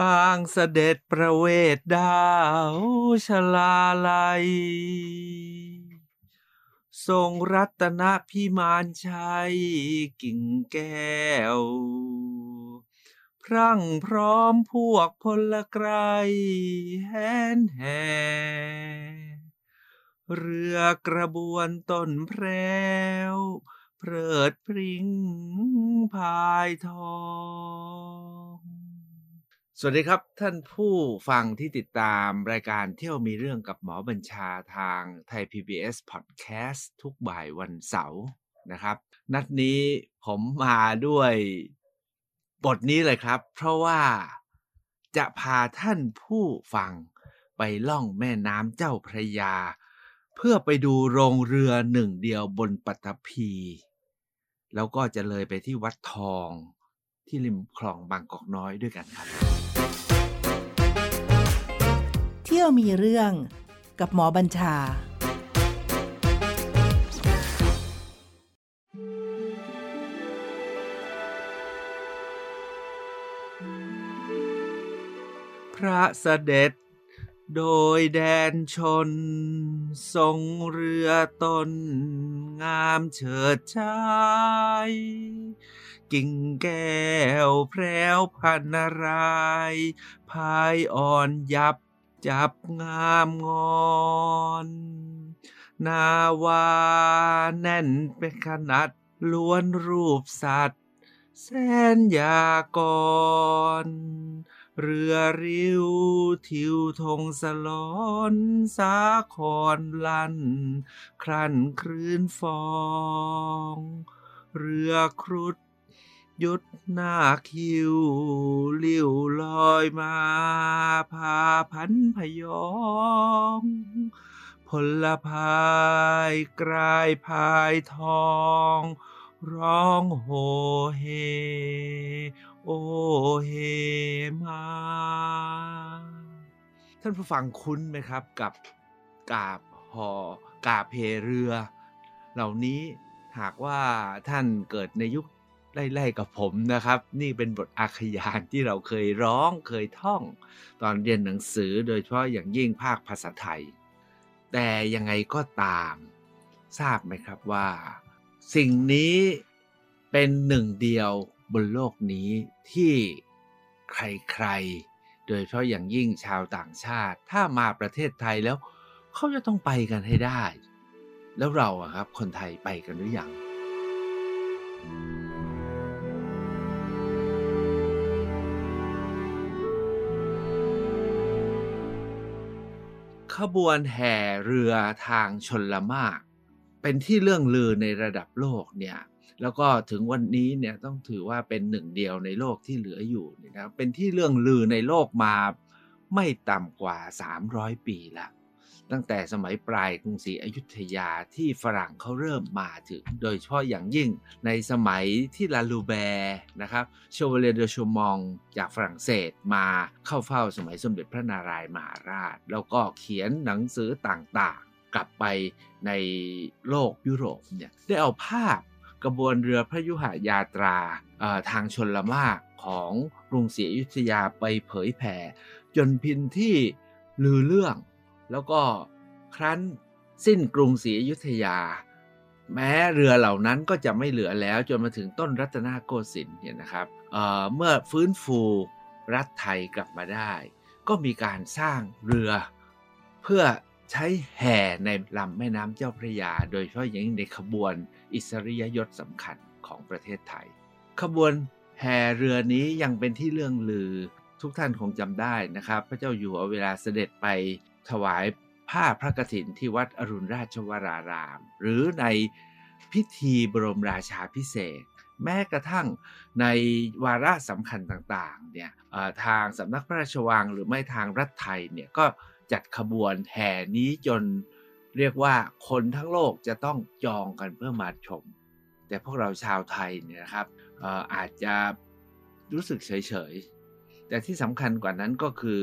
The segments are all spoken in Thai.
ปางเสด็จประเวทดาวชลาลัย ทรงรัตนพิมานชัยกิ่งแก้ว พรั่งพร้อมพวกพลไกรแหนแห่เรือกระบวนต้นแพรวเพลิดพริ้งพายทอง สวัสดีครับท่านผู้ฟังที่ติดตามรายการเที่ยวมีเรื่องกับหมอบัญชาทางไทย PBS Podcast ทุกบ่ายวันเสาร์นะครับ นัดนี้ผมมาด้วยบทนี้เลยครับ เพราะว่าจะพาท่านผู้ฟังไปล่องแม่น้ำเจ้าพระยา เพื่อไปดูโรงเรือหนึ่งเดียวบนปัตภี แล้วก็จะเลยไปที่วัดทองที่ริมคลองบางกอกน้อยด้วยกันครับ เที่ยวมีเรื่องกับหมอบัญชาพระเสด็จ โดยแดนชน ทรงเรือตน งามเฉิดชาย กิ่งแก้วแพรวพันรายพายอ่อนยับจับงามงอนนาวาแน่นเป็นขนาดล้วนรูปสัตว์ แสนยากร เรือริ้ว ทิวธงสลอน สาครลัน ครันคลื่นฟอง เรือครุฑ ยุดหน้าคิวลิ้วลอยมาพาพันพยองพลพายกลายพายทอง ร้องโหเฮ โอเฮมา ท่านผู้ฟังคุ้นไหมครับกับกาบหอกาบเพเรือ เหล่านี้หากว่าท่านเกิดในยุค ไล่ๆกับผมนะครับ นี่เป็นบทอาขยานที่เราเคยร้องเคยท่อง ตอนเรียนหนังสือโดยเฉพาะอย่างยิ่งภาคภาษาไทย แต่ยังไงก็ตาม ทราบไหมครับว่า สิ่งนี้เป็นหนึ่งเดียวบนโลกนี้ที่ใครๆ โดยเฉพาะอย่างยิ่งชาวต่างชาติ ถ้ามาประเทศไทยแล้ว เขาจะต้องไปกันให้ได้ แล้วเราอะครับคนไทยไปกันหรือยัง ขบวนแห่เรือทางชนละมาก เป็นที่เรื่องลือในระดับโลกเนี่ยแล้วก็ถึงวันนี้เนี่ยต้องถือว่าเป็นหนึ่งเดียวในโลกที่เหลืออยู่นะครับเป็นที่เรื่องลือในโลกมาไม่ต่ำกว่า 300 ปีละ ตั้งแต่สมัยปลายกรุงศรีอยุธยาที่ฝรั่งเขาเริ่มมาถึง โดยเฉพาะอย่างยิ่งในสมัยที่ลาลูแบร์นะครับโชวเลเดอชมองจากฝรั่งเศสมาเข้าเฝ้าสมัยสมเด็จพระนารายณ์มหาราช แล้วก็เขียนหนังสือต่างๆ กลับไปในโลกยุโรปเนี่ยได้เอาภาพกระบวนเรือพระยุหายาตราทางชนละมากของกรุงศรีอยุธยาไปเผยแผ่จนพินที่ลือเรื่อง แล้วก็ครั้นสิ้นกรุงศรีอยุธยา แม้เรือเหล่านั้นก็จะไม่เหลือแล้วจนมาถึงต้นรัตนโกสินทร์เนี่ยนะครับเเมื่อฟื้นฟูรัฐไทยกลับมาได้ ก็มีการสร้างเรือ เพื่อใช้แห่ในลำแม่น้ำเจ้าพระยา โดยเฉพาะอย่างยิ่งในขบวนอิสริยยศสำคัญของประเทศไทย ขบวนแห่เรือนี้ยังเป็นที่เรื่องลือทุกท่านคงจำได้นะครับ พระเจ้าอยู่หัวเวลาเสด็จไป ถวายผ้าพระกฐินที่วัดอรุณราชวราราม หรือในพิธีบรมราชาพิเศษ แม้กระทั่งในวาระสำคัญต่างๆเนี่ยทางสำนักพระราชวังหรือไม่ทางรัฐไทยเนี่ยก็จัดขบวนแห่นี้จนเรียกว่าคนทั้งโลกจะต้องจองกันเพื่อมาชม แต่พวกเราชาวไทยเนี่ยนะครับอาจจะรู้สึกเฉยๆ แต่ที่สำคัญกว่านั้นก็คือ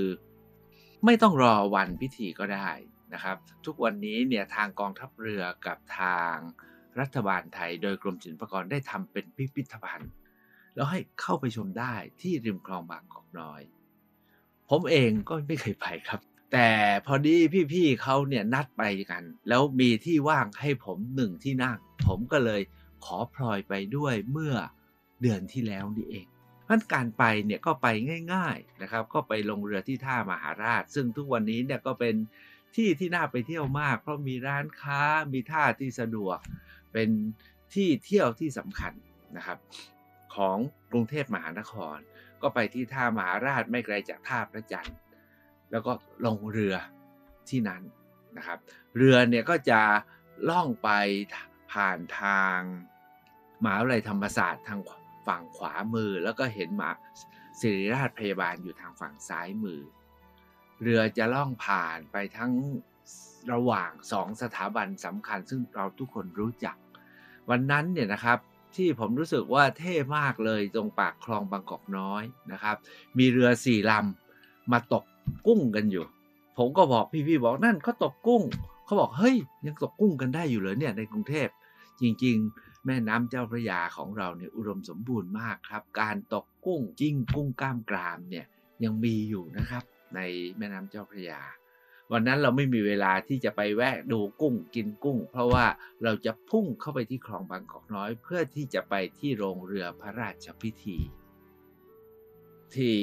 ไม่ต้องรอวันพิธีก็ได้นะครับ ทุกวันนี้เนี่ยทางกองทัพเรือกับทางรัฐบาลไทย โดยกรมศิลปากรได้ทำเป็นพิพิธภัณฑ์ แล้วให้เข้าไปชมได้ที่ริมคลองบางกอกน้อย ผมเองก็ไม่เคยไปครับ แต่พอดีพี่ๆเขาเนี่ยนัดไปกัน แล้วมีที่ว่างให้ผมหนึ่งที่นั่ง ผมก็เลยขอพลอยไปด้วยเมื่อเดือนที่แล้วนี่เอง พราะการไปเนี่ยก็ไปง่ายๆนะครับ ก็ไปลงเรือที่ท่ามหาราช ซึ่งทุกวันนี้เนี่ยก็เป็นที่ที่น่าไปเที่ยวมาก เพราะมีร้านค้ามีท่าที่สะดวก เป็นที่เที่ยวที่สำคัญนะครับ ของกรุงเทพมหานคร ก็ไปที่ท่ามหาราชไม่ไกลจากท่าพระจันทร์ แล้วก็ลงเรือที่นั้นนะครับ เรือเนี่ยก็จะล่องไปผ่านทางมหาวิทยาลัยธรรมศาสตร์ทาง ฝั่งขวามือแล้วก็เห็นมาศิริราชพยาบาลอยู่ทางฝั่งซ้ายมือ เรือจะล่องผ่านไปทั้งระหว่างสองสถาบันสำคัญ ซึ่งเราทุกคนรู้จัก วันนั้นเนี่ยนะครับที่ผมรู้สึกว่าเท่มากเลยตรงปากคลองบางกอกน้อยนะครับ มีเรือสี่ลำมาตกกุ้งกันอยู่ ผมก็บอกพี่ๆบอกนั่นเขาตกกุ้งเขาบอกเฮ้ยยังตกกุ้งกันได้อยู่เลยเนี่ยในกรุงเทพจริงๆ แม่น้ำเจ้าพระยาของเราเนี่ยอุดมสมบูรณ์มากครับ การตกกุ้งจิ้งกุ้งกล้ามกรามเนี่ยยังมีอยู่นะครับ ในแม่น้ำเจ้าพระยา วันนั้นเราไม่มีเวลาที่จะไปแวะดูกุ้งกินกุ้ง เพราะว่าเราจะพุ่งเข้าไปที่คลองบางกอกน้อย เพื่อที่จะไปที่โรงเรือพระราชพิธี ที่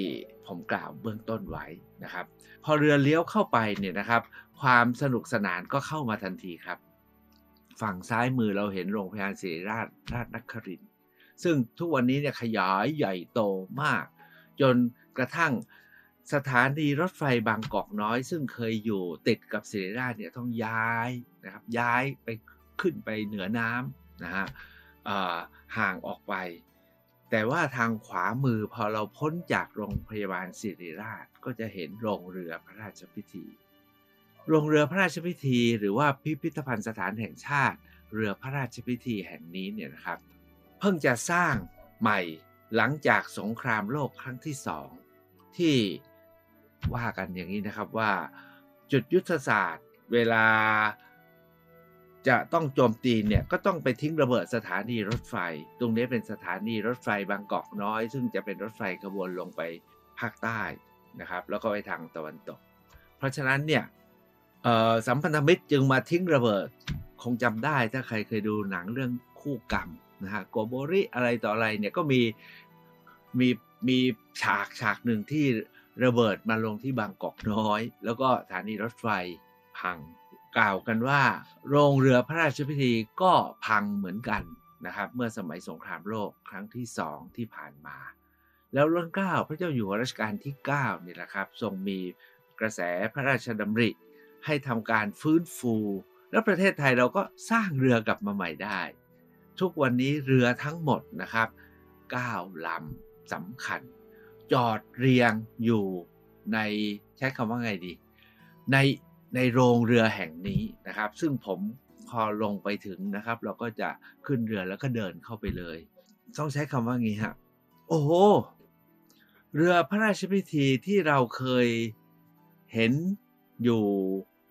ผมกล่าวเบื้องต้นไว้นะครับ พอเรือเลี้ยวเข้าไปเนี่ยนะครับ ความสนุกสนานก็เข้ามาทันทีครับ ฝั่งซ้ายมือเราเห็นโรงพยาบาลศิริราชราชนครินซึ่งทุกวันนี้เนี่ยขยายใหญ่โตมาก จนกระทั่งสถานีรถไฟบางกอกน้อย ซึ่งเคยอยู่ติดกับศิริราชเนี่ยต้องย้ายนะครับย้ายไปขึ้นไปเหนือน้ำนะฮะห่างออกไป แต่ว่าทางขวามือพอเราพ้นจากโรงพยาบาลศิริราชก็จะเห็นโรงเรือพระราชพิธี โรงเรือพระราชพิธี หรือว่าพิพิธภัณฑ์สถานแห่งชาติ เรือพระราชพิธีแห่งนี้เนี่ยนะครับ เพิ่งจะสร้างใหม่หลังจากสงครามโลกครั้งที่สองที่ว่ากันอย่างนี้นะครับว่า จุดยุทธศาสตร์ เวลาจะต้องโจมตีเนี่ยก็ต้องไปทิ้งระเบิดสถานีรถไฟ ตรงนี้เป็นสถานีรถไฟบางกอกน้อย ซึ่งจะเป็นรถไฟขบวนลงไปภาคใต้นะครับ แล้วก็ไปทางตะวันตก เพราะฉะนั้นเนี่ย สัมพันธมิตรจึงมาทิ้งระเบิด คงจำได้ถ้าใครเคยดูหนังเรื่องคู่กรรมนะฮะโกโบริอะไรต่ออะไรเนี่ยก็มีมีมีฉากฉากหนึ่งที่ระเบิดมาลงที่บางกอกน้อย แล้วก็สถานีรถไฟพังกล่าวกันว่า โรงเรือพระราชพิธีก็พังเหมือนกันนะครับ เมื่อสมัยสงครามโลกครั้งที่สองที่ผ่านมา แล้วรัชกาพระเจ้าอยู่หัวรัชกาลที่9นี่แหละครับ ทรงมีกระแสพระราชดำริ ให้ทำการฟื้นฟู แล้วประเทศไทยเราก็สร้างเรือกลับมาใหม่ได้ ทุกวันนี้เรือทั้งหมดนะครับ9ลำสำคัญ จอดเรียงอยู่ในใช้คำว่าไงดี ในในโรงเรือแห่งนี้นะครับ ซึ่งผมพอลงไปถึงนะครับ เราก็จะขึ้นเรือแล้วก็เดินเข้าไปเลย ต้องใช้คำว่างี้ฮะโอ้โหเรือพระราชพิธีที่เราเคยเห็นอยู่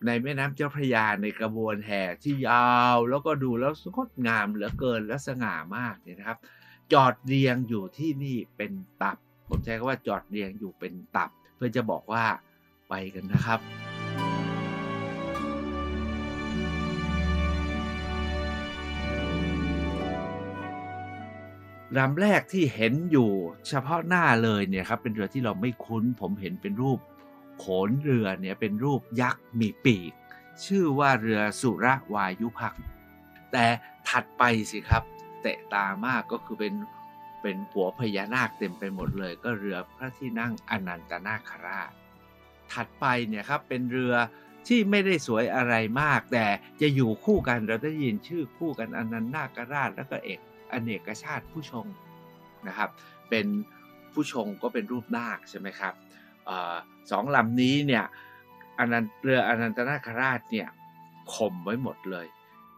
ในแม่น้ำเจ้าพระยาในกระบวนแห่ที่ยาวแล้วก็ดูแล้วงดงามเหลือเกินและสง่ามากเนี่ยนะครับ จอดเรียงอยู่ที่นี่เป็นตับ ผมใช้คำว่าจอดเรียงอยู่เป็นตับ เพื่อจะบอกว่าไปกันนะครับลำแรกที่เห็นอยู่เฉพาะหน้าเลยเนี่ยครับเป็นเรือที่เราไม่คุ้น ผมเห็นเป็นรูป โขนเรือเนี่ยเป็นรูปยักษ์มีปีก ชื่อว่าเรือสุรวายุพัก แต่ถัดไปสิครับ เตะตามากก็คือเป็นเป็นหัวพญานาคเต็มไปหมดเลย ก็เรือพระที่นั่งอนันตนาคราช ถัดไปเนี่ยครับเป็นเรือที่ไม่ได้สวยอะไรมาก แต่จะอยู่คู่กันเราได้ยินชื่อคู่กันอนันตนาคราช แล้วก็เอกอเนกชาติผู้ชงนะครับ เป็นผู้ชงก็เป็นรูปนาคใช่ไหมครับ สองลำนี้เนี่ยอนันเรืออนันตนาคราชเนี่ยข่มไว้หมดเลย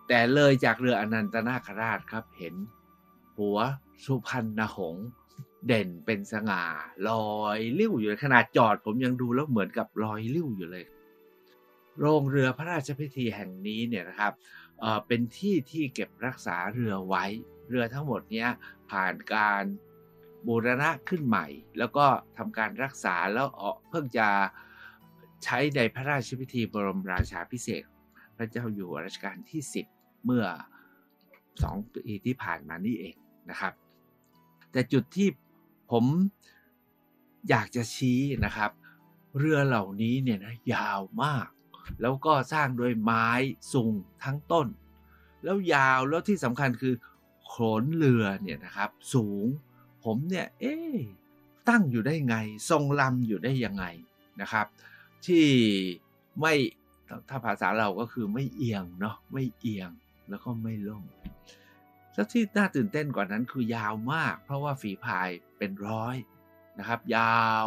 แต่เลยจากเรืออนันตนาคราชครับเห็นหัวสุพรรณหงษ์เด่นเป็นสง่าลอยลิ้วอยู่ขนาดจอดผมยังดูแล้วเหมือนกับลอยลิ้วอยู่เลย โรงเรือพระราชพิธีแห่งนี้เนี่ยนะครับเป็นที่ที่เก็บรักษาเรือไว้ เรือทั้งหมดนี้ผ่านการ บูรณะขึ้นใหม่ แล้วก็ทำการรักษาแล้วออกเพิ่งจะใช้ในพระราชพิธีบรมราชาพิเศษ พระเจ้าอยู่รัชกาลที่ 10 เมื่อสองปีที่ผ่านมานี่เองนะครับ แต่จุดที่ผมอยากจะชี้นะครับ เรือเหล่านี้เนี่ยนะยาวมาก แล้วก็สร้างโดยไม้สูงทั้งต้น แล้วยาวแล้วที่สำคัญคือโขนเรือเนี่ยนะครับสูง ผมเนี่ยเอ๊ตั้งอยู่ได้ไง ทรงลำอยู่ได้ยังไงนะครับ ที่ไม่ถ้าภาษาเราก็คือไม่เอียงเนาะไม่เอียงแล้วก็ไม่ล่มแล้วที่น่าตื่นเต้นกว่านั้นคือยาวมาก เพราะว่าฝีพายเป็นร้อยนะครับ ยาว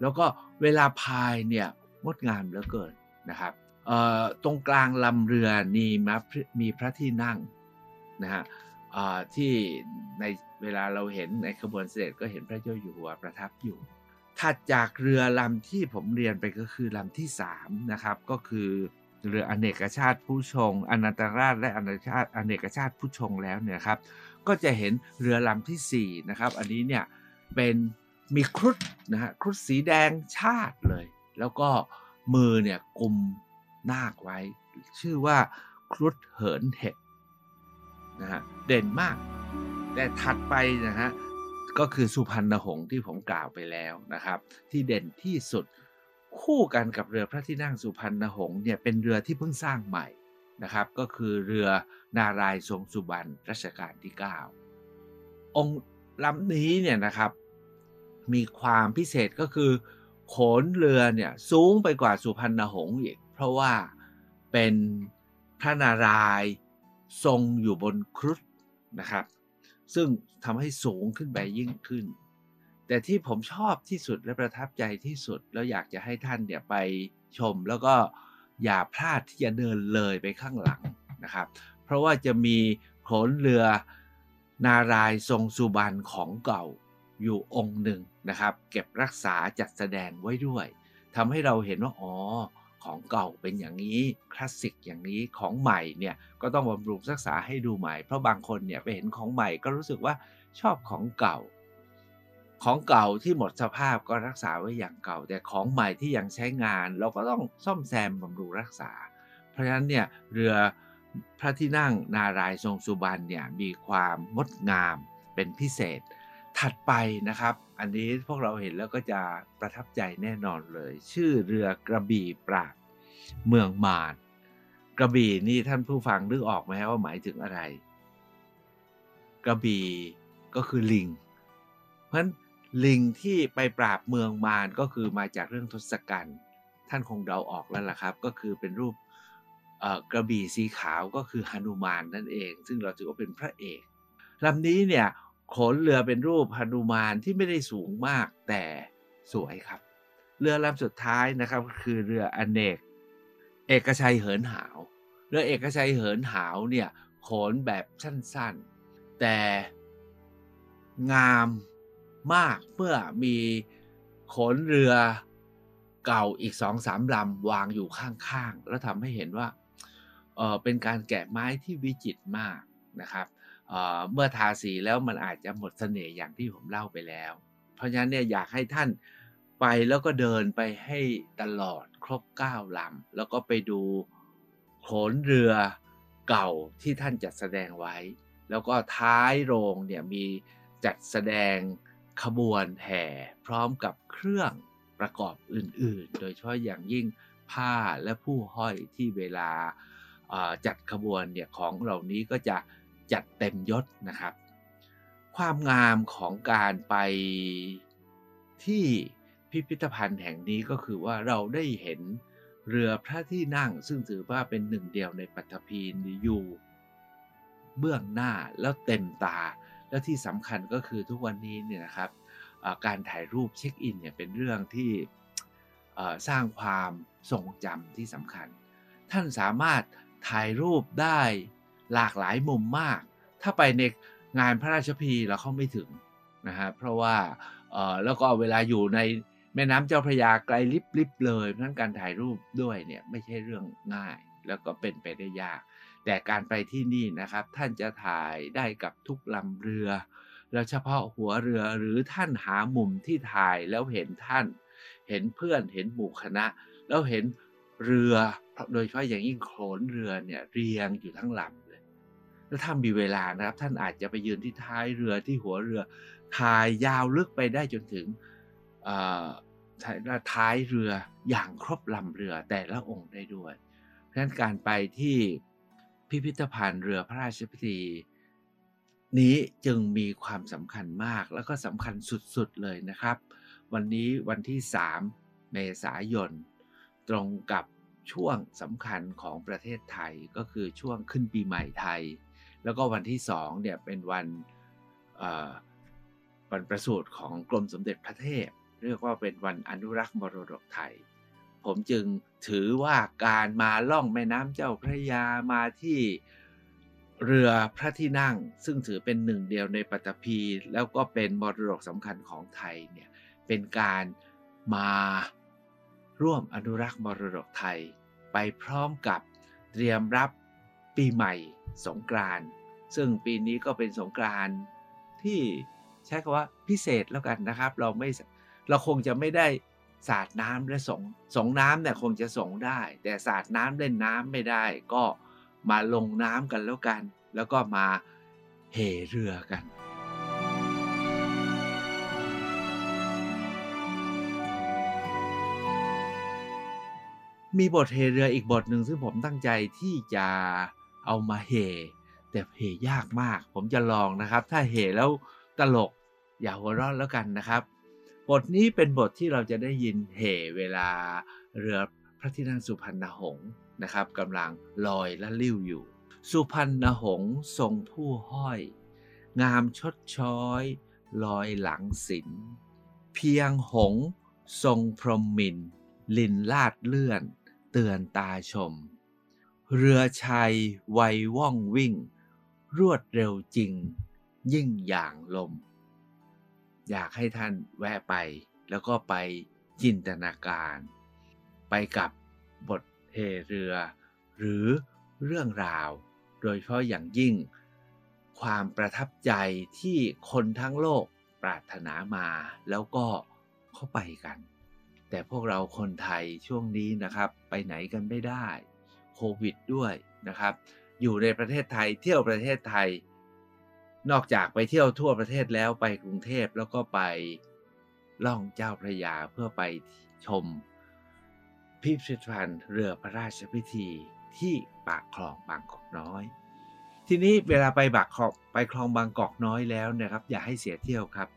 แล้วก็เวลาพายเนี่ยงดงามเหลือเกินนะครับตรงกลางลำเรือนี่มีพระที่นั่งนะฮะ ที่ในเวลาเราเห็นในขบวนเสด็จก็เห็นพระเจ้าอยู่หัวประทับอยู่ถัดจากเรือลำที่ผมเรียนไปก็คือลำที่3นะครับก็คือเรืออเนกชาติผู้ชง อนันตราชและอเนกชาติอเนกชาติผู้ชงแล้วเนี่ยครับก็จะเห็นเรือลำที่4นะครับอันนี้เนี่ยเป็นมีครุฑนะฮะครุฑสีแดงชาติเลย แล้วก็มือเนี่ยกุมนาคไว้ ชื่อว่าครุฑเหินเห็ด นะฮะเด่นมาก แต่ถัดไปนะฮะก็คือสุพรรณหงษ์ที่ผมกล่าวไปแล้วนะครับ ที่เด่นที่สุดคู่กันกับเรือพระที่นั่งสุพรรณหงษ์เนี่ยเป็นเรือที่เพิ่งสร้างใหม่นะครับก็คือเรือนารายทรงสุบรรณรัชกาลที่ 9 องค์ลำนี้เนี่ยนะครับ มีความพิเศษก็คือโขนเรือเนี่ยสูงไปกว่าสุพรรณหงษ์อีก เพราะว่าเป็นพระนารายณ์ ทรงอยู่บนครุฑนะครับ ซึ่งทำให้สูงขึ้นไปยิ่งขึ้น แต่ที่ผมชอบที่สุดและประทับใจที่สุด แล้วอยากจะให้ท่านเนี่ยไปชม แล้วก็อย่าพลาดที่จะเดินเลยไปข้างหลังนะครับ เพราะว่าจะมีโขนเรือนารายทรงสุบรรณของเก่าอยู่องค์หนึ่งนะครับ เก็บรักษาจัดแสดงไว้ด้วยทำให้เราเห็นว่าอ๋อ ของเก่าเป็นอย่างนี้คลาสสิกอย่างนี้ของใหม่เนี่ยก็ต้องบำรุงรักษาให้ดูใหม่ เพราะบางคนเนี่ยไปเห็นของใหม่ก็รู้สึกว่าชอบของเก่า ของเก่าที่หมดสภาพก็รักษาไว้อย่างเก่า แต่ของใหม่ที่ยังใช้งาน เราก็ต้องซ่อมแซมบำรุงรักษา เพราะฉะนั้นเนี่ยเรือพระที่นั่งนารายทรงสุบรรณเนี่ยมีความงดงามเป็นพิเศษ ถัดไปนะครับ อันนี้พวกเราเห็นแล้วก็จะประทับใจแน่นอนเลย ชื่อเรือกระบี่ปราบเมืองมารกระบี่นี่ท่านผู้ฟังนึกออกไหมว่าหมายถึงอะไร กระบี่ก็คือลิง เพราะฉะนั้นลิงที่ไปปราบเมืองมารก็คือมาจากเรื่องทศกัณฐ์ท่านคงเดาออกแล้วล่ะครับ ก็คือเป็นรูปกระบี่สีขาวก็คือหนุมานนั่นเอง ซึ่งเราถือว่าเป็นพระเอกลำนี้เนี่ย ขนเรือเป็นรูปหนุมานที่ไม่ได้สูงมากแต่สวยครับ เรือลำสุดท้ายนะครับก็คือเรืออเนก เอกชัยเหินหาว เรือเอกชัยเหินหาวเนี่ยขนแบบสั้นๆ แต่งามมากเมื่อมีขนเรือเก่าอีกสองสามลำวางอยู่ข้างๆ แล้วทำให้เห็นว่าเออเป็นการแกะไม้ที่วิจิตรมากนะครับ เมื่อทาสีแล้วมันอาจจะหมดเสน่ห์อย่างที่ผมเล่าไปแล้ว เพราะฉะนั้นเนี่ยอยากให้ท่านไปแล้วก็เดินไปให้ตลอดครบ9ลำแล้วก็ไปดูโขนเรือเก่าที่ท่านจัดแสดงไว้ แล้วก็ท้ายโรงเนี่ยมีจัดแสดงขบวนแห่พร้อมกับเครื่องประกอบอื่น ๆ โดยเฉพาะอย่างยิ่งผ้าและผู้ห้อยที่เวลาจัดขบวนเนี่ยของเหล่านี้ก็จะ จัดเต็มยศนะครับ ความงามของการไปที่พิพิธภัณฑ์แห่งนี้ก็คือว่าเราได้เห็นเรือพระที่นั่ง ซึ่งถือว่าเป็นหนึ่งเดียวในปัตภีนี้อยู่ เบื้องหน้าแล้วเต็มตา แล้วที่สำคัญก็คือทุกวันนี้เนี่ยนะครับการถ่ายรูปเช็คอินเนี่ยเป็นเรื่องที่สร้างความทรงจำที่สำคัญ ท่านสามารถถ่ายรูปได้ หลากหลายมุมมาก ถ้าไปในงานพระราชพิธีเราเข้าไม่ถึงนะฮะเพราะว่าเออแล้วก็เวลาอยู่ในแม่น้ำเจ้าพระยาไกลลิบลิบเลยเพราะนั้นการถ่ายรูปด้วยเนี่ยไม่ใช่เรื่องง่าย แล้วก็เป็นไปได้ยาก แต่การไปที่นี่นะครับ ท่านจะถ่ายได้กับทุกลำเรือ แล้วเฉพาะหัวเรือหรือท่านหามุมที่ถ่ายแล้วเห็นท่าน เห็นเพื่อนเห็นหมู่คณะ แล้วเห็นเรือโดยเฉพาะอย่างยิ่งโขนเรือเนี่ยเรียงอยู่ทั้งลำ แล้วถ้ามีเวลานะครับ ท่านอาจจะไปยืนที่ท้ายเรือที่หัวเรือถ่ายยาวลึกไปได้จนถึงท้ายเรืออย่างครบลำเรือแต่ละองค์ได้ด้วย เพราะฉะนั้นการไปที่พิพิธภัณฑ์เรือพระราชพิธีนี้จึงมีความสำคัญมากแล้วก็สำคัญสุดๆเลยนะครับ วันนี้วันที่ 3 เมษายน ตรงกับช่วงสำคัญของประเทศไทยก็คือช่วงขึ้นปีใหม่ไทย แล้วก็วันที่2เนี่ยเป็นวันวันประสูติของกรมสมเด็จพระเทพ เรียกว่าเป็นวันอนุรักษ์มรดกไทย ผมจึงถือว่าการมาล่องแม่น้ำเจ้าพระยามาที่เรือพระที่นั่ง ซึ่งถือเป็นหนึ่งเดียวในปัตตภีแล้วก็เป็นมรดกสำคัญของไทยเนี่ยเป็นการมาร่วมอนุรักษ์มรดกไทย ไปพร้อมกับเตรียมรับ ปีใหม่สงกรานต์ซึ่งปีนี้ก็เป็นสงกรานต์ที่ใช้คำว่าพิเศษแล้วกันนะครับ เราไม่เราคงจะไม่ได้สาดน้ำและสงสงน้ำเนี่ยคงจะสงได้ แต่สาดน้ำเล่นน้ำไม่ได้ ก็มาลงน้ำกันแล้วกัน แล้วก็มาเหเรือกัน มีบทเหเรืออีกบทหนึ่งซึ่งผมตั้งใจที่จะ เอามาเหแต่เหยากมาก ผมจะลองนะครับ ถ้าเหแล้วตลกอย่าหัวเราะแล้วกันนะครับ บทนี้เป็นบทที่เราจะได้ยินเหเวลาเรือพระที่นั่งสุพรรณหงษ์นะครับกำลังลอยและลิ้วอยู่ สุพรรณหงษ์ทรงผู้ห้อย งามชดช้อย ลอยหลังศิลเพียงหงทรงพรหมิน ลินลาดเลื่อน เตือนตาชม เรือชัยไวว่องวิ่ง รวดเร็วจริง ยิ่งอย่างลม อยากให้ท่านแวะไป แล้วก็ไปจินตนาการ ไปกับบทเฮเรือ หรือเรื่องราว โดยเฉพาะอย่างยิ่ง ความประทับใจที่คนทั้งโลกปรารถนามาแล้วก็เข้าไปกัน แต่พวกเราคนไทยช่วงนี้นะครับ ไปไหนกันไม่ได้ โควิดด้วยนะครับ อยู่ในประเทศไทยเที่ยวประเทศไทย นอกจากไปเที่ยวทั่วประเทศแล้วไปกรุงเทพแล้วก็ไปล่องเจ้าพระยาเพื่อไปชมพิพิธภัณฑ์เรือพระราชพิธีที่ปากคลองบางกอกน้อย ทีนี้เวลาไปบากคลองไปคลองบางกอกน้อยแล้วนะครับ อย่าให้เสียเที่ยวครับ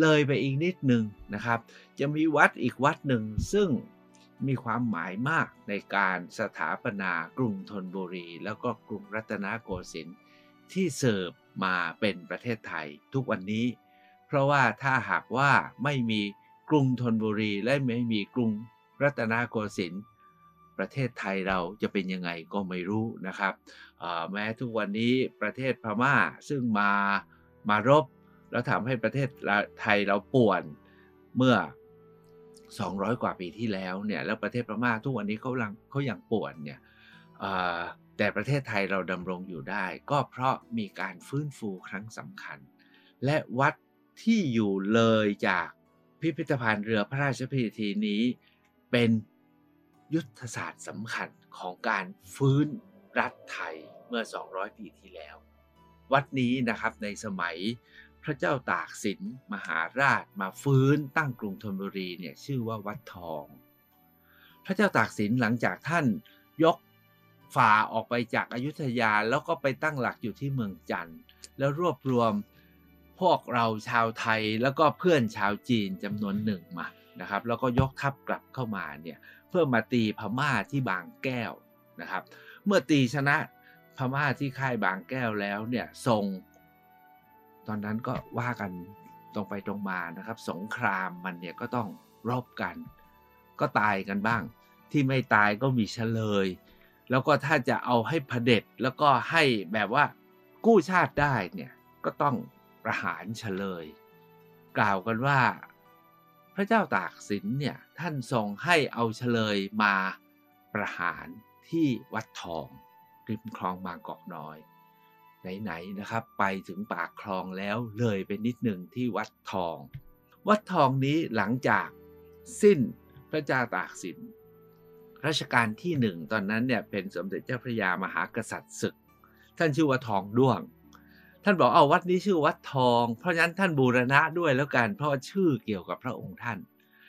เลยไปอีกนิดหนึ่งนะครับ จะมีวัดอีกวัดหนึ่งซึ่ง มีความหมายมากในการสถาปนากรุงธนบุรี แล้วก็กรุงรัตนโกสินทร์ที่เสิร์ฟมาเป็นประเทศไทยทุกวันนี้ เพราะว่าถ้าหากว่าไม่มีกรุงธนบุรีและไม่มีกรุงรัตนโกสินทร์ประเทศไทยเราจะเป็นยังไงก็ไม่รู้นะครับแม้ทุกวันนี้ประเทศพม่าซึ่งมามารบ แล้วทำให้ประเทศไทยเราป่วนเมื่อ 200 กว่าปีที่แล้วเนี่ยแล้วประเทศพม่าทุกวันนี้เขาลังเขาอยังปวนเนี่ยแต่ประเทศไทยเราดำรงอยู่ได้ ก็เพราะมีการฟื้นฟูครั้งสำคัญ และวัดที่อยู่เลยจากพิพิธภัณฑ์เรือพระราชพิธีนี้เป็นยุทธศาสตร์สำคัญของการฟื้นรัฐไทยเมื่อ 200 ปีที่แล้ว วัดนี้นะครับในสมัย พระเจ้าตากสินมหาราชมาฟื้นตั้งกรุงธนบุรีเนี่ยชื่อว่าวัดทอง พระเจ้าตากสินหลังจากท่านยกฝ่าออกไปจากอายุทยาแล้วก็ไปตั้งหลักอยู่ที่เมืองจันทร์ แล้วรวบรวมพวกเราชาวไทยแล้วก็เพื่อนชาวจีนจำนวนหนึ่งมานะครับ แล้วก็ยกทัพกลับเข้ามาเนี่ยเพื่อมาตีพม่าที่บางแก้วนะครับ เมื่อตีชนะพม่าที่ค่ายบางแก้วแล้วเนี่ยทรง ตอนนั้นก็ว่ากันตรงไปตรงมานะครับ สงครามมันเนี่ยก็ต้องรบกัน ก็ตายกันบ้าง ที่ไม่ตายก็มีเฉลย แล้วก็ถ้าจะเอาให้พเด็จแล้วก็ให้แบบว่ากู้ชาติได้เนี่ยก็ต้องประหารเฉลย กล่าวกันว่า พระเจ้าตากสินเนี่ยท่านทรงให้เอาเฉลยมาประหารที่วัดทองริมคลองบางกอกน้อย ไหนๆนะครับ ไปถึงปากคลองแล้วเลยไปนิดหนึ่งที่วัดทอง วัดทองนี้หลังจากสิ้นพระเจ้าตากสินรัชกาลที่หนึ่งตอนนั้นเนี่ยเป็นสมเด็จเจ้าพระยามหากษัตริย์ศึก ท่านชื่อว่าทองด้วง ท่านบอกเอาวัดนี้ชื่อวัดทอง เพราะฉะนั้นท่านบูรณะด้วยแล้วกันเพราะชื่อเกี่ยวกับพระองค์ท่าน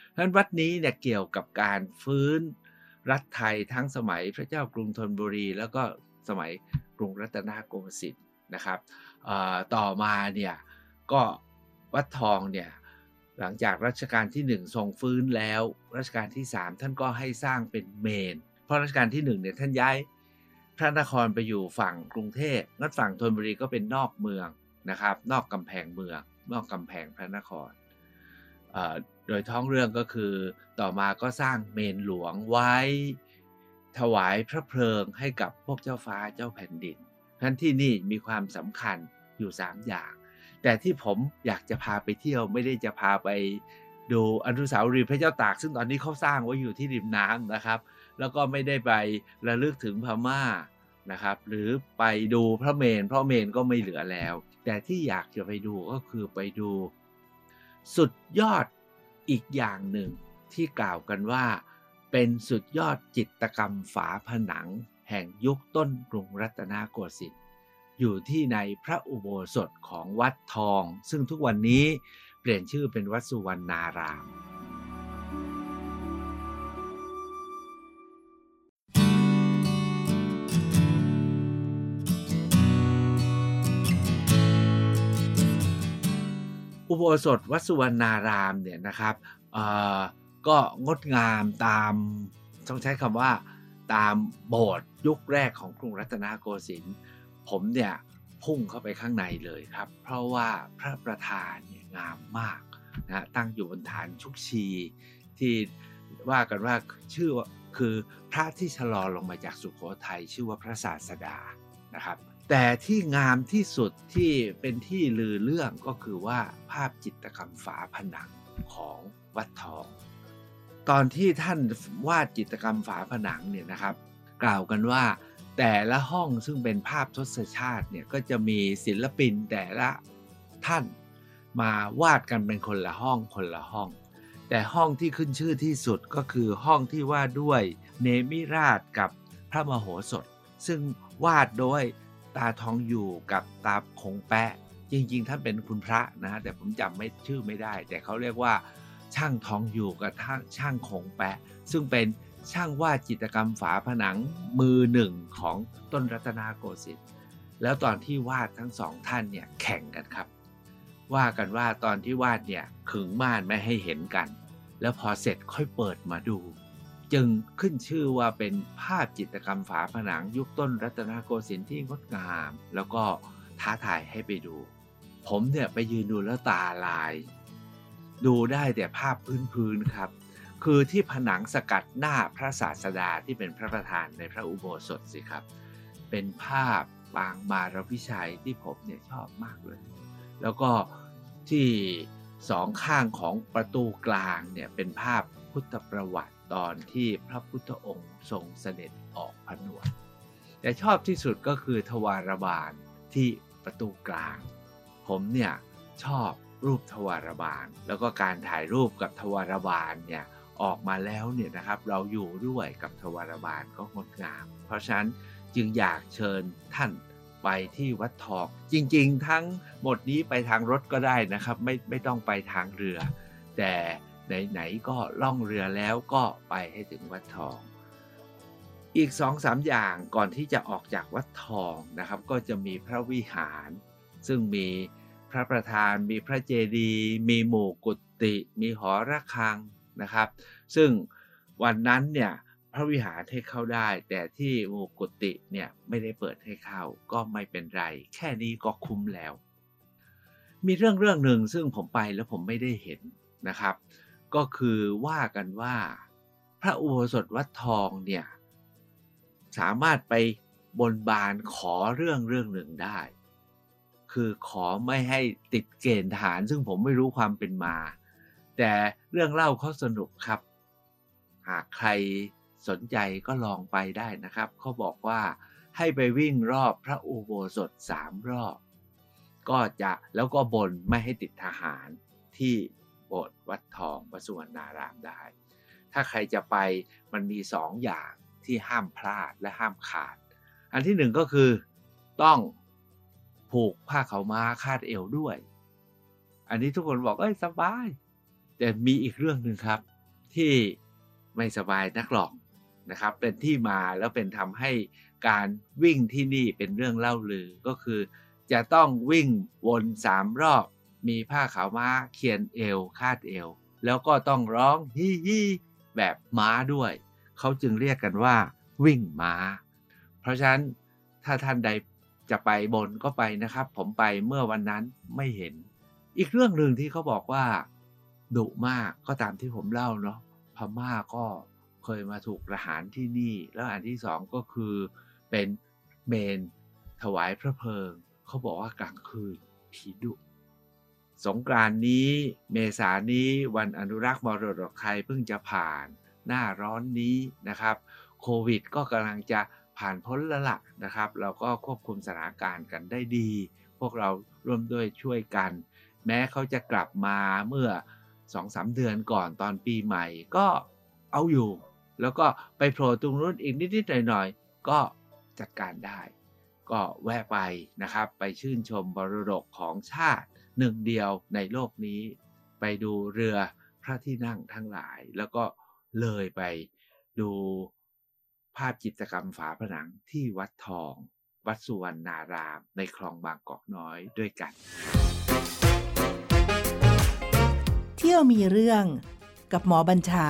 เพราะฉะนั้นวัดนี้เนี่ยเกี่ยวกับการฟื้นรัฐไทยทั้งสมัยพระเจ้ากรุงธนบุรี แล้วก็สมัย กรุงรัตนโกสินทร์นะครับต่อมาเนี่ยก็วัดทองเนี่ยหลังจากรัชกาลที่ 1 ทรงฟื้นแล้ว รัชกาลที่ 3 ท่านก็ให้สร้างเป็นเมน เพราะรัชกาลที่1เนี่ยท่านย้ายพระนครไปอยู่ฝั่งกรุงเทพงั้นฝั่งธนบุรีก็เป็นนอกเมืองนะครับ นอกกำแพงเมือง นอกกำแพงพระนคร โดยท้องเรื่องก็คือต่อมาก็สร้างเมนหลวงไว้ ถวายพระเพลิงให้กับพวกเจ้าฟ้าเจ้าแผ่นดินท่านที่นี่มีความสำคัญอยู่ 3 อย่าง แต่ที่ผมอยากจะพาไปเที่ยวไม่ได้จะพาไปดูอนุสาวรีย์พระเจ้าตาก ซึ่งตอนนี้เขาสร้างไว้อยู่ที่ริมน้ำนะครับ แล้วก็ไม่ได้ไประลึกถึงพม่านะครับ หรือไปดูพระเมนเพราะเมนก็ไม่เหลือแล้ว แต่ที่อยากจะไปดูก็คือไปดู สุดยอดอีกอย่างหนึ่งที่กล่าวกันว่า เป็นสุดยอดจิตกรรมฝาผนัง แห่งยุคต้นกรุงรัตนโกสินทร์อยู่ที่ในพระอุโบสถของวัดทอง ซึ่งทุกวันนี้เปลี่ยนชื่อเป็นวัดสุวรรณารามอุโบสถวัดสุวรรณารามเนี่ยนะครับ ก็งดงามตามต้องใช้คำว่าตามโบสถ์ยุคแรกของกรุงรัตนโกสินทร์ผมเนี่ยพุ่งเข้าไปข้างในเลยครับ เพราะว่าพระประธานเนี่ยงามมากนะตั้งอยู่บนฐานชุกชี ที่ว่ากันว่าชื่อว่าคือพระที่ชะลอลงมาจากสุโขทัยชื่อว่าพระศาสดานะครับ แต่ที่งามที่สุดที่เป็นที่ลือเรื่องก็คือว่าภาพจิตรกรรมฝาผนังของวัดทอง ตอนที่ท่านวาดจิตรกรรมฝาผนังเนี่ยนะครับ กล่าวกันว่าแต่ละห้องซึ่งเป็นภาพทศชาติเนี่ยก็จะมีศิลปินแต่ละท่านมาวาดกันเป็นคนละห้องคนละห้อง แต่ห้องที่ขึ้นชื่อที่สุดก็คือห้องที่วาดด้วยเนมิราชกับพระมโหสถ ซึ่งวาดโดยตาทองอยู่กับตาคงแปะ จริง ๆ ท่านเป็นคุณพระนะแต่ผมจำไม่ชื่อไม่ได้ แต่เขาเรียกว่า ช่างทองอยู่กับช่างคงแปะ ซึ่งเป็นช่างวาดจิตรกรรมฝาผนังมือหนึ่งของต้นรัตนโกสินทร์แล้วตอนที่วาดทั้งสองท่านเนี่ยแข่งกันครับ ว่ากันว่าตอนที่วาดเนี่ยขึงม่านไม่ให้เห็นกัน แล้วพอเสร็จค่อยเปิดมาดู จึงขึ้นชื่อว่าเป็นภาพจิตรกรรมฝาผนังยุคต้นรัตนโกสินทร์ที่งดงาม แล้วก็ท้าทายให้ไปดู ผมเนี่ยไปยืนดูแล้วตาลาย ดูได้แต่ภาพพื้นๆครับ คือที่ผนังสกัดหน้าพระศาสดาที่เป็นพระประธานในพระอุโบสถสิครับ เป็นภาพบางมารวิชัยที่ผมเนี่ยชอบมากเลย แล้วก็ที่สองข้างของประตูกลางเนี่ยเป็นภาพพุทธประวัติตอนที่พระพุทธองค์ทรงเสด็จออกผนวดแต่ชอบที่สุดก็คือทวารบาลที่ประตูกลาง ผมเนี่ยชอบ รูปทวารบาล แล้วก็การถ่ายรูปกับทวารบาลเนี่ยออกมาแล้วเนี่ยนะครับเราอยู่ด้วยกับทวารบาลก็งดงาม เพราะฉะนั้นจึงอยากเชิญท่านไปที่วัดทองจริง ๆ ทั้งหมดนี้ไปทางรถก็ได้นะครับ ไม่ไม่ต้องไปทางเรือ แต่ไหนๆก็ล่องเรือแล้วก็ไปให้ถึงวัดทอง อีกสองสามอย่างก่อนที่จะออกจากวัดทองนะครับ ก็จะมีพระวิหาร ซึ่งมี พระประธาน มีพระเจดีย์มีหมู่กุฏิมีหอระฆังนะครับ ซึ่งวันนั้นเนี่ยพระวิหารให้เข้าได้ แต่ที่หมู่กุฏิเนี่ยไม่ได้เปิดให้เข้าก็ไม่เป็นไร แค่นี้ก็คุ้มแล้ว มีเรื่องเรื่องหนึ่งซึ่งผมไปแล้วผมไม่ได้เห็นนะครับ ก็คือว่ากันว่าพระอุโบสถวัดทองเนี่ยสามารถไปบนบานขอเรื่องเรื่องหนึ่งได้ คือขอไม่ให้ติดเกณฑ์ทหาร ซึ่งผมไม่รู้ความเป็นมา แต่เรื่องเล่าเขาสนุกครับ หากใครสนใจก็ลองไปได้นะครับ เขาบอกว่าให้ไปวิ่งรอบพระอุโบสถสามรอบ ก็จะแล้วก็บนไม่ให้ติดทหารที่โบสถ์วัดทองวัดสุวรรณารามได้ ถ้าใครจะไปมันมีสองอย่างที่ห้ามพลาดและห้ามขาด อันที่หนึ่งก็คือต้อง ผูกผ้าเขาม้าคาดเอวด้วย อันนี้ทุกคนบอกเอ้ยสบาย แต่มีอีกเรื่องหนึ่งครับ ที่ไม่สบายนักหรอกนะครับ เป็นที่มาแล้วเป็นทำให้การวิ่งที่นี่เป็นเรื่องเล่าลือก็คือ จะต้องวิ่งวนสามรอบ มีผ้าขาวม้าเขียนเอวคาดเอว แล้วก็ต้องร้องฮี่ฮี่แบบม้าด้วย เขาจึงเรียกกันว่า วิ่งม้า เพราะฉะนั้นถ้าท่านใด จะไปบนก็ไปนะครับ ผมไปเมื่อวันนั้นไม่เห็น อีกเรื่องหนึ่งที่เขาบอกว่าดุมากก็ตามที่ผมเล่าเนาะพม่าก็เคยมาถูกประหารที่นี่ แล้วอันที่สองก็คือเป็นเมนถวายพระเพลิง เขาบอกว่ากลางคืนผีดุ สงกรานนี้เมษานี้วันอนุรักษ์มรดกไทยเพิ่งจะผ่าน หน้าร้อนนี้นะครับ โควิดก็กำลังจะ ผ่านพ้นแล้วล่ะนะครับ เราก็ควบคุมสถานการณ์กันได้ดี พวกเราร่วมด้วยช่วยกัน แม้เขาจะกลับมาเมื่อสองสามเดือนก่อนตอนปีใหม่ ก็เอาอยู่ แล้วก็ไปโผล่ตรงนู้นอีกนิดๆหน่อยๆก็จัดการได้ ก็แวะไปนะครับ ไปชื่นชมบรดกของชาติหนึ่งเดียวในโลกนี้ ไปดูเรือพระที่นั่งทั้งหลาย แล้วก็เลยไปดู ภาพจิตรกรรมฝาผนังที่วัดทอง วัดสุวรรณาราม ในคลองบางกอกน้อยด้วยกัน เที่ยวมีเรื่องกับหมอบัญชา